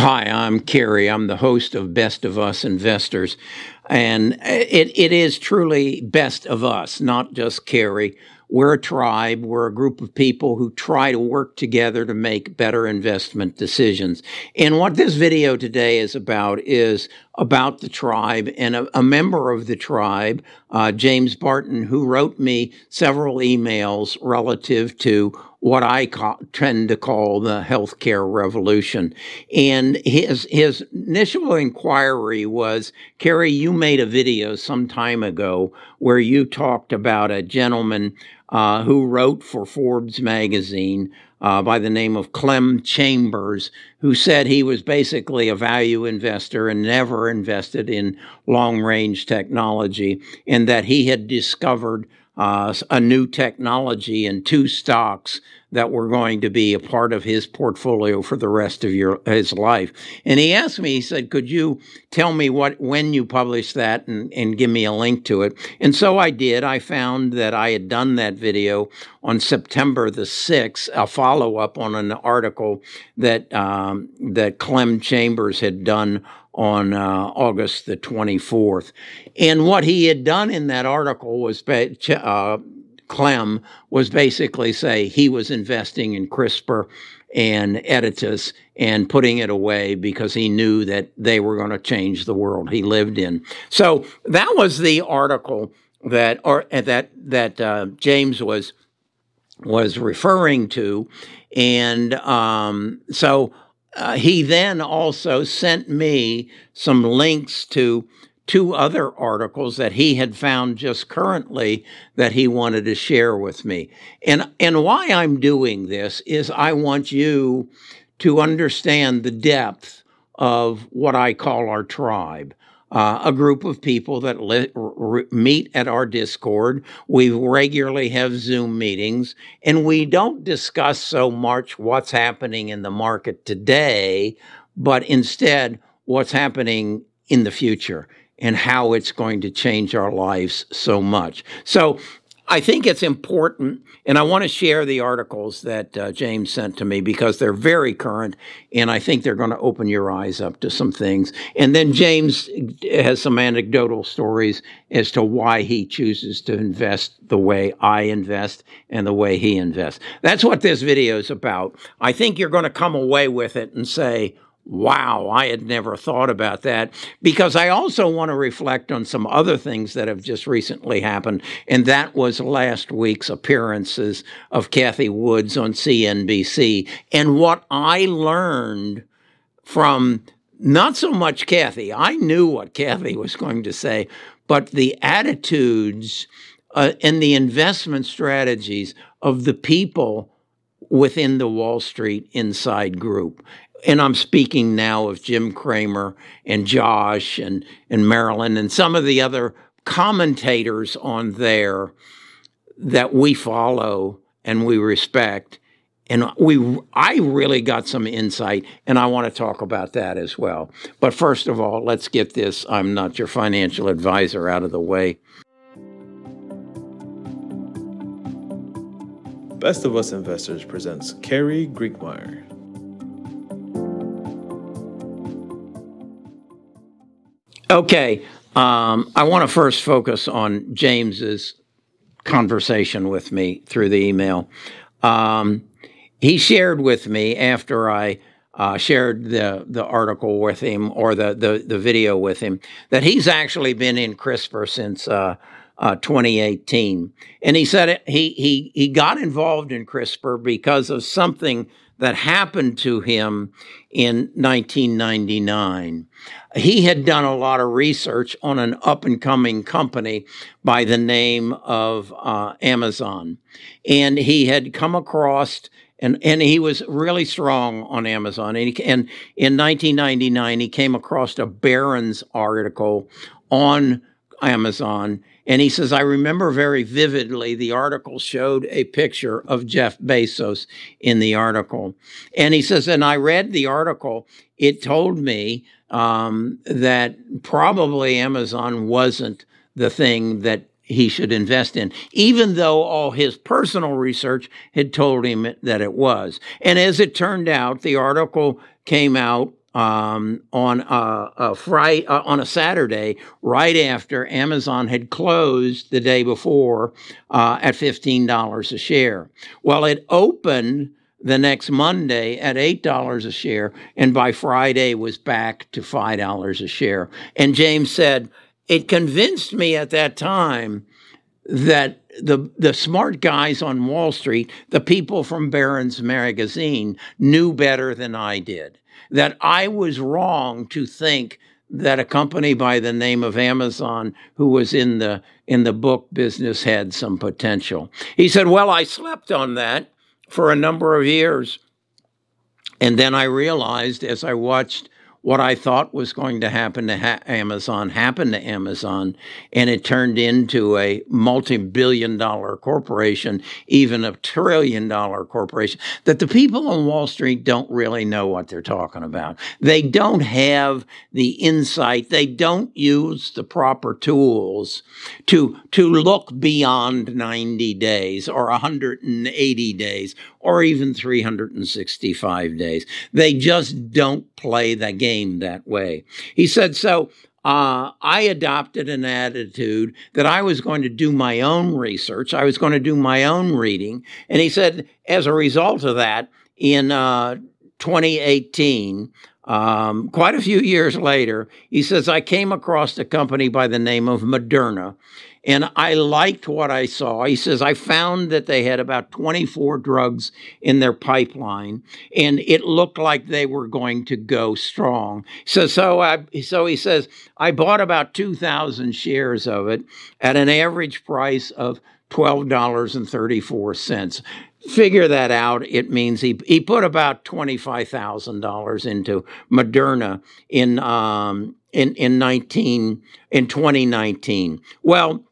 Hi, I'm Kerry. I'm the host of Best of Us Investors. And it, it is truly best of us, not just Kerry. We're a tribe. We're a group of people who try to work together to make better investment decisions. And what this video today is about is about the tribe and a, a member of the tribe, uh, James Barton, who wrote me several emails relative to what I tend to call the healthcare revolution. And his his initial inquiry was, Kerry, you made a video some time ago where you talked about a gentleman uh, who wrote for Forbes magazine uh, by the name of Clem Chambers, who said he was basically a value investor and never invested in long range technology, and that he had discovered uh, a new technology and two stocks that were going to be a part of his portfolio for the rest of your his life. And he asked me, he said, "Could you tell me what when you published that and, and give me a link to it?" And so I did. I found that I had done that video on September the sixth, a follow up on an article that um, that Clem Chambers had done on uh, August the 24th. And what he had done in that article was uh, Clem was basically say he was investing in CRISPR and Editas and putting it away because he knew that they were going to change the world he lived in. So that was the article that or that that uh, James was was referring to, and um, so uh, he then also sent me some links to two other articles that he had found just currently that he wanted to share with me. And, and why I'm doing this is I want you to understand the depth of what I call our tribe uh, a group of people that li- r- meet at our Discord. We regularly have Zoom meetings, and we don't discuss so much what's happening in the market today, but instead what's happening in the future and how it's going to change our lives so much. So I think it's important, and I want to share the articles that uh, James sent to me because they're very current, and I think they're going to open your eyes up to some things. And then James has some anecdotal stories as to why he chooses to invest the way I invest and the way he invests. That's what this video is about. I think you're going to come away with it and say, Wow, I had never thought about that because I also want to reflect on some other things that have just recently happened. And that was last week's appearances of Cathie Woods on CNBC and what I learned from not so much Cathie. I knew what Cathie was going to say, but the attitudes uh, and the investment strategies of the people within the Wall Street inside group and I'm speaking now of Jim Cramer and Josh and, and Marilyn and some of the other commentators on there that we follow and we respect. And we, I really got some insight, and I want to talk about that as well. But first of all, let's get this I'm not your financial advisor out of the way. Best of Us Investors presents Kerry Griegmeier. Okay. Um, I want to first focus on James's conversation with me through the email. Um, he shared with me after I uh, shared the the article with him or the, the the video with him that he's actually been in CRISPR since uh, uh, 2018, and he said he he he got involved in CRISPR because of something that happened to him in 1999. He had done a lot of research on an up and coming company by the name of uh, Amazon. And he had come across and and he was really strong on Amazon. And, he, and in 1999, he came across a Barron's article on Amazon and he says, I remember very vividly the article showed a picture of Jeff Bezos in the article. And he says, and I read the article. It told me um, that probably Amazon wasn't the thing that he should invest in, even though all his personal research had told him that it was. And as it turned out, the article came out um, on a, a Friday, uh, on a Saturday, right after Amazon had closed the day before uh, at fifteen dollars a share. Well, it opened the next Monday at $8 a share, and by Friday was back to $5 a share. And James said, It convinced me at that time that the the smart guys on Wall Street, the people from Barron's magazine, knew better than I did. That I was wrong to think that a company by the name of Amazon, who was in the in the book business, had some potential. He said, "Well, I slept on that for a number of years, and then I realized as I watched what I thought was going to happen to ha- Amazon happened to Amazon, and it turned into a multi billion dollar corporation, even a trillion dollar corporation, that the people on Wall Street don't really know what they're talking about. They don't have the insight, they don't use the proper tools to, to look beyond 90 days or 180 days or even 365 days. They just don't play the game that way. He said, so uh, I adopted an attitude that I was going to do my own research. I was going to do my own reading. And he said, as a result of that, in uh, 2018, um, quite a few years later, he says, I came across a company by the name of Moderna. And I liked what I saw. He says, I found that they had about 24 drugs in their pipeline, and it looked like they were going to go strong. So, so, I, so he says, I bought about 2,000 shares of it at an average price of $12.34 figure that out, it means he he put about twenty five thousand dollars into Moderna in um in in nineteen in twenty nineteen. Well,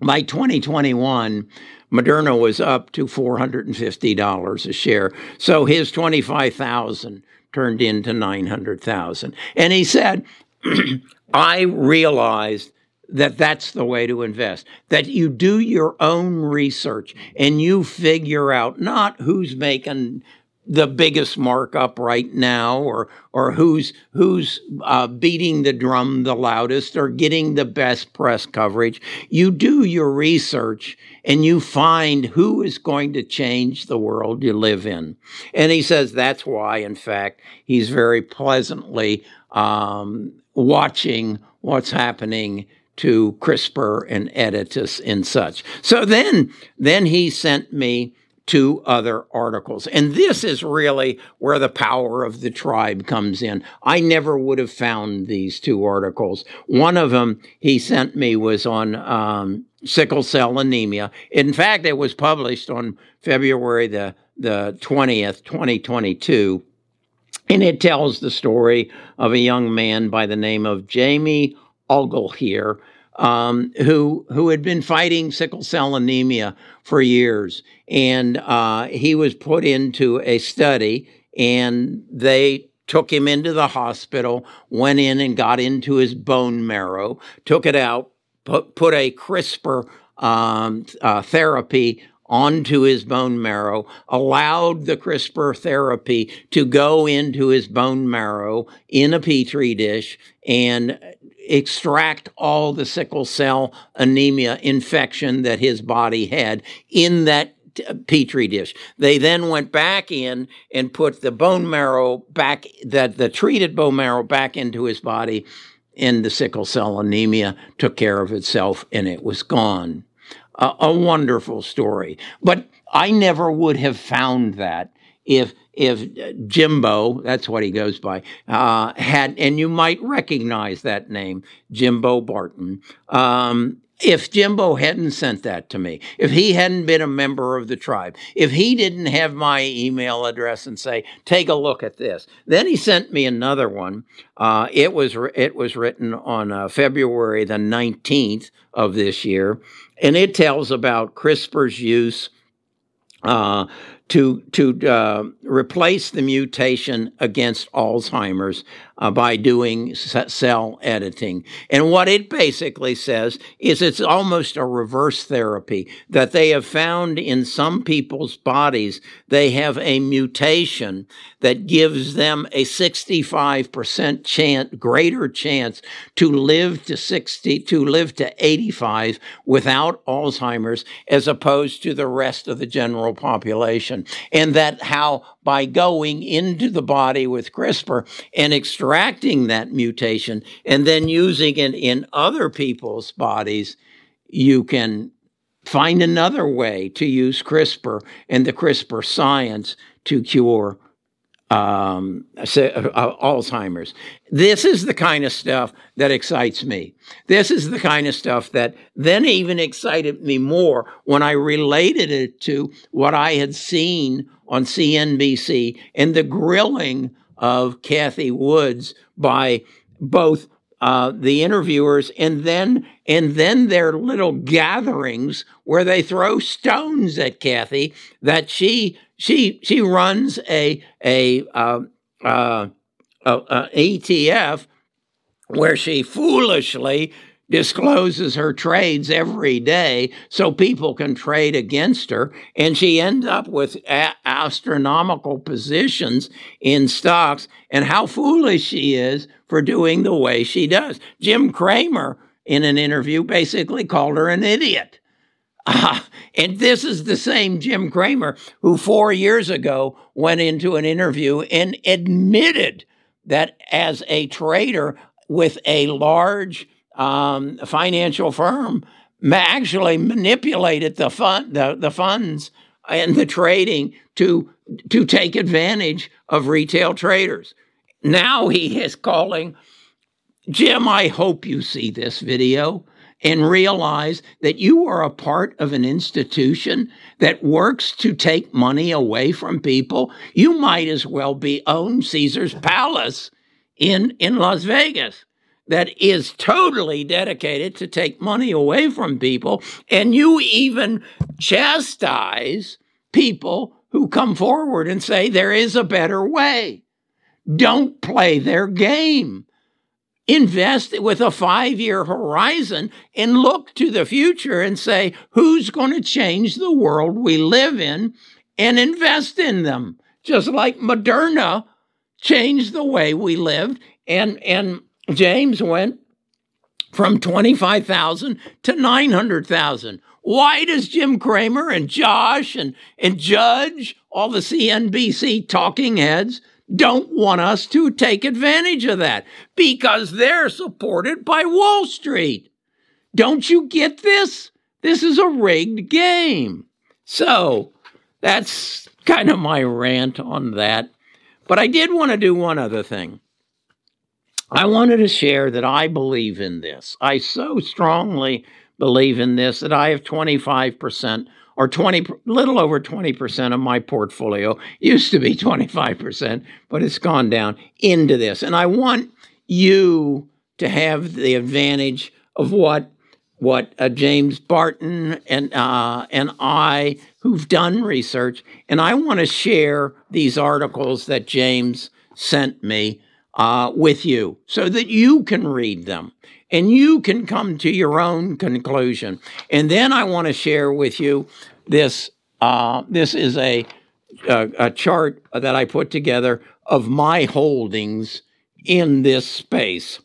by 2021, Moderna was up to $450 a share. So his 25,000 turned into 900,000. And he said, I realized that that's the way to invest that you do your own research and you figure out not who's making the biggest markup right now or or who's who's uh, beating the drum the loudest or getting the best press coverage. You do your research and you find who is going to change the world you live in. And he says that's why in fact he's very pleasantly um, watching what's happening to CRISPR and Editas and such so then then he sent me two other articles. And this is really where the power of the tribe comes in. I never would have found these two articles. One of them he sent me was on um, sickle cell anemia. In fact, it was published on February the, the 20th, 2022. And it tells the story of a young man by the name of Jamie Ogilvie um, who who had been fighting sickle cell anemia for years, and uh, he was put into a study, and they took him into the hospital, went in and got into his bone marrow, took it out, put put a CRISPR um, uh, therapy onto his bone marrow, allowed the CRISPR therapy to go into his bone marrow in a petri dish and extract all the sickle cell anemia infection that his body had in that petri dish. They then went back in and put the bone marrow back that the treated bone marrow back into his body and the sickle cell anemia took care of itself and it was gone. Uh, a wonderful story. But I never would have found that if if Jimbo, that's what he goes by, uh, had, and you might recognize that name, Jimbo Barton. Um, if Jimbo hadn't sent that to me, if he hadn't been a member of the tribe, if he didn't have my email address and say, "Take a look at this," then he sent me another one. Uh, it was it was written on uh, February the nineteenth of this year, and it tells about CRISPR's use uh, to to uh, replace the mutation against Alzheimer's uh, by doing cell editing. And what it basically says is it's almost a reverse therapy that they have found in some people's bodies, they have a mutation that gives them a 65% chance, greater chance to live to 60, to live to 85 without Alzheimer's as opposed to the rest of the general population. And that how by going into the body with CRISPR and extracting that mutation and then using it in other people's bodies, you can find another way to use CRISPR and the CRISPR science to cure um, uh, Alzheimer's. This is the kind of stuff that excites me. This is the kind of stuff that then even excited me more when I related it to what I had seen on CNBC and the grilling of Cathie Woods by both uh, the interviewers and then and then their little gatherings where they throw stones at Cathie that she she she runs a a uh, uh, a, a ETF where she foolishly discloses her trades every day so people can trade against her. And she ends up with a- astronomical positions in stocks. And how foolish she is for doing the way she does. Jim cramer in an interview basically called her an idiot. Uh, and this is the same Jim Cramer who four years ago went into an interview and admitted that as a trader with a large um, financial firm, actually manipulated the fund, the, the funds and the trading to to take advantage of retail traders. Now he is calling Jim. I hope you see this video and realize that you are a part of an institution that works to take money away from people, you might as well be own Caesar's Palace in, in Las Vegas that is totally dedicated to take money away from people. And you even chastise people who come forward and say there is a better way. Don't play their game invest with a five year horizon and look to the future and say, who's going to change the world we live in and invest in them? Just like Moderna changed the way we lived. And, and James went from 25,000 to 900,000. Why does Jim Cramer and Josh and, and Judge, all the CNBC talking heads, don't want us to take advantage of that because they're supported by Wall Street. Don't you get this? This is a rigged game. So that's kind of my rant on that. But I did want to do one other thing. I wanted to share that I believe in this. I so strongly believe in this that I have 25% or 20 little over 20% of my portfolio used to be 25% but it's gone down into this and i want you to have the advantage of what what uh, James Barton and uh, and I who've done research and I want to share these articles that James sent me uh, with you so that you can read them and you can come to your own conclusion. And then I want to share with you this. Uh, this is a, a, a chart that I put together of my holdings in this space,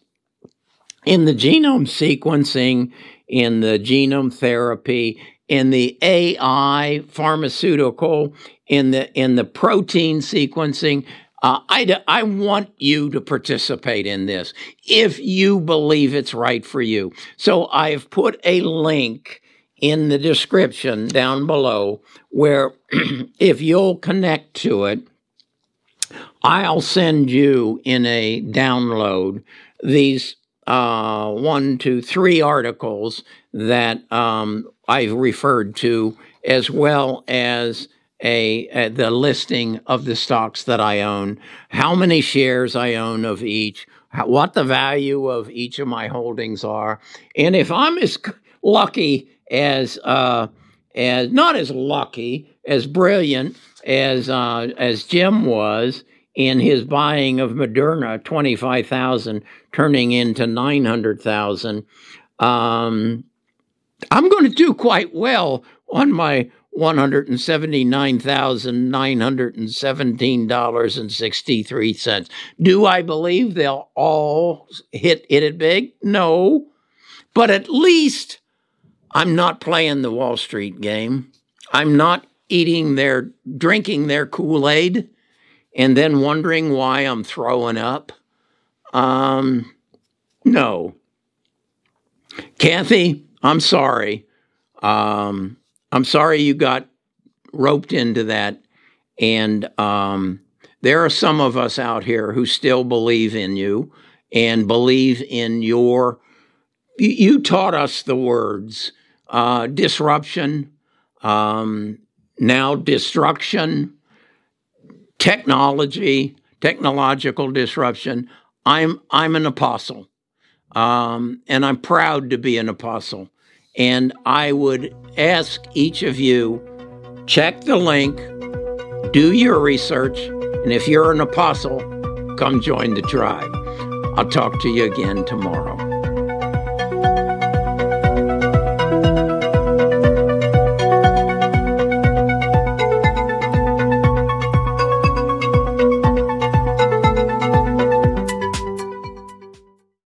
in the genome sequencing, in the genome therapy, in the AI pharmaceutical, in the in the protein sequencing, uh, I, I want you to participate in this if you believe it's right for you. So I've put a link in the description down below where if you'll connect to it, I'll send you in a download these uh, one, two, three articles that um, I've referred to, as well as a, a, the listing of the stocks that I own, how many shares I own of each, how, what the value of each of my holdings are, and if I'm as lucky as uh, as not as lucky as brilliant as uh, as Jim was in his buying of Moderna, 25,000 turning into 900,000. Um, I'm going to do quite well on my $179,917.63. Do I believe they'll all hit, it big? No. But at least I'm not playing the Wall Street game. I'm not eating their, drinking their Kool Aid and then wondering why I'm throwing up. Um, no. Cathie, I'm sorry. Um, I'm sorry you got roped into that. And um, there are some of us out here who still believe in you and believe in your. You, taught us the words uh, disruption, um, now destruction, technology, technological disruption. I'm I'm an apostle, um, and I'm proud to be an apostle. And I would ask each of you check the link, do your research, and if you're an apostle, come join the tribe. I'll talk to you again tomorrow.